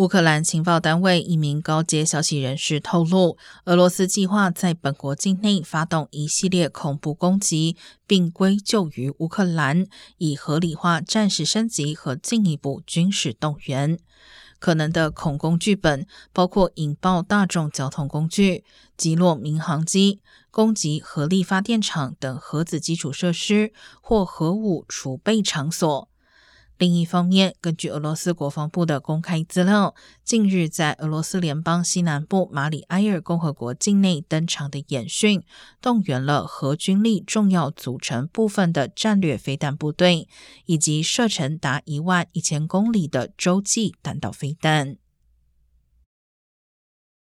乌克兰情报单位一名高阶消息人士透露，俄罗斯计划在本国境内发动一系列恐怖攻击，并归咎于乌克兰，以合理化战事升级和进一步军事动员。可能的恐攻剧本包括引爆大众交通工具、击落民航机、攻击核力发电厂等核子基础设施或核武储备场所。另一方面，根据俄罗斯国防部的公开资料，近日在俄罗斯联邦西南部马里埃尔共和国境内登场的演训，动员了核军力重要组成部分的战略飞弹部队，以及射程达一万一千公里的洲际弹道飞弹。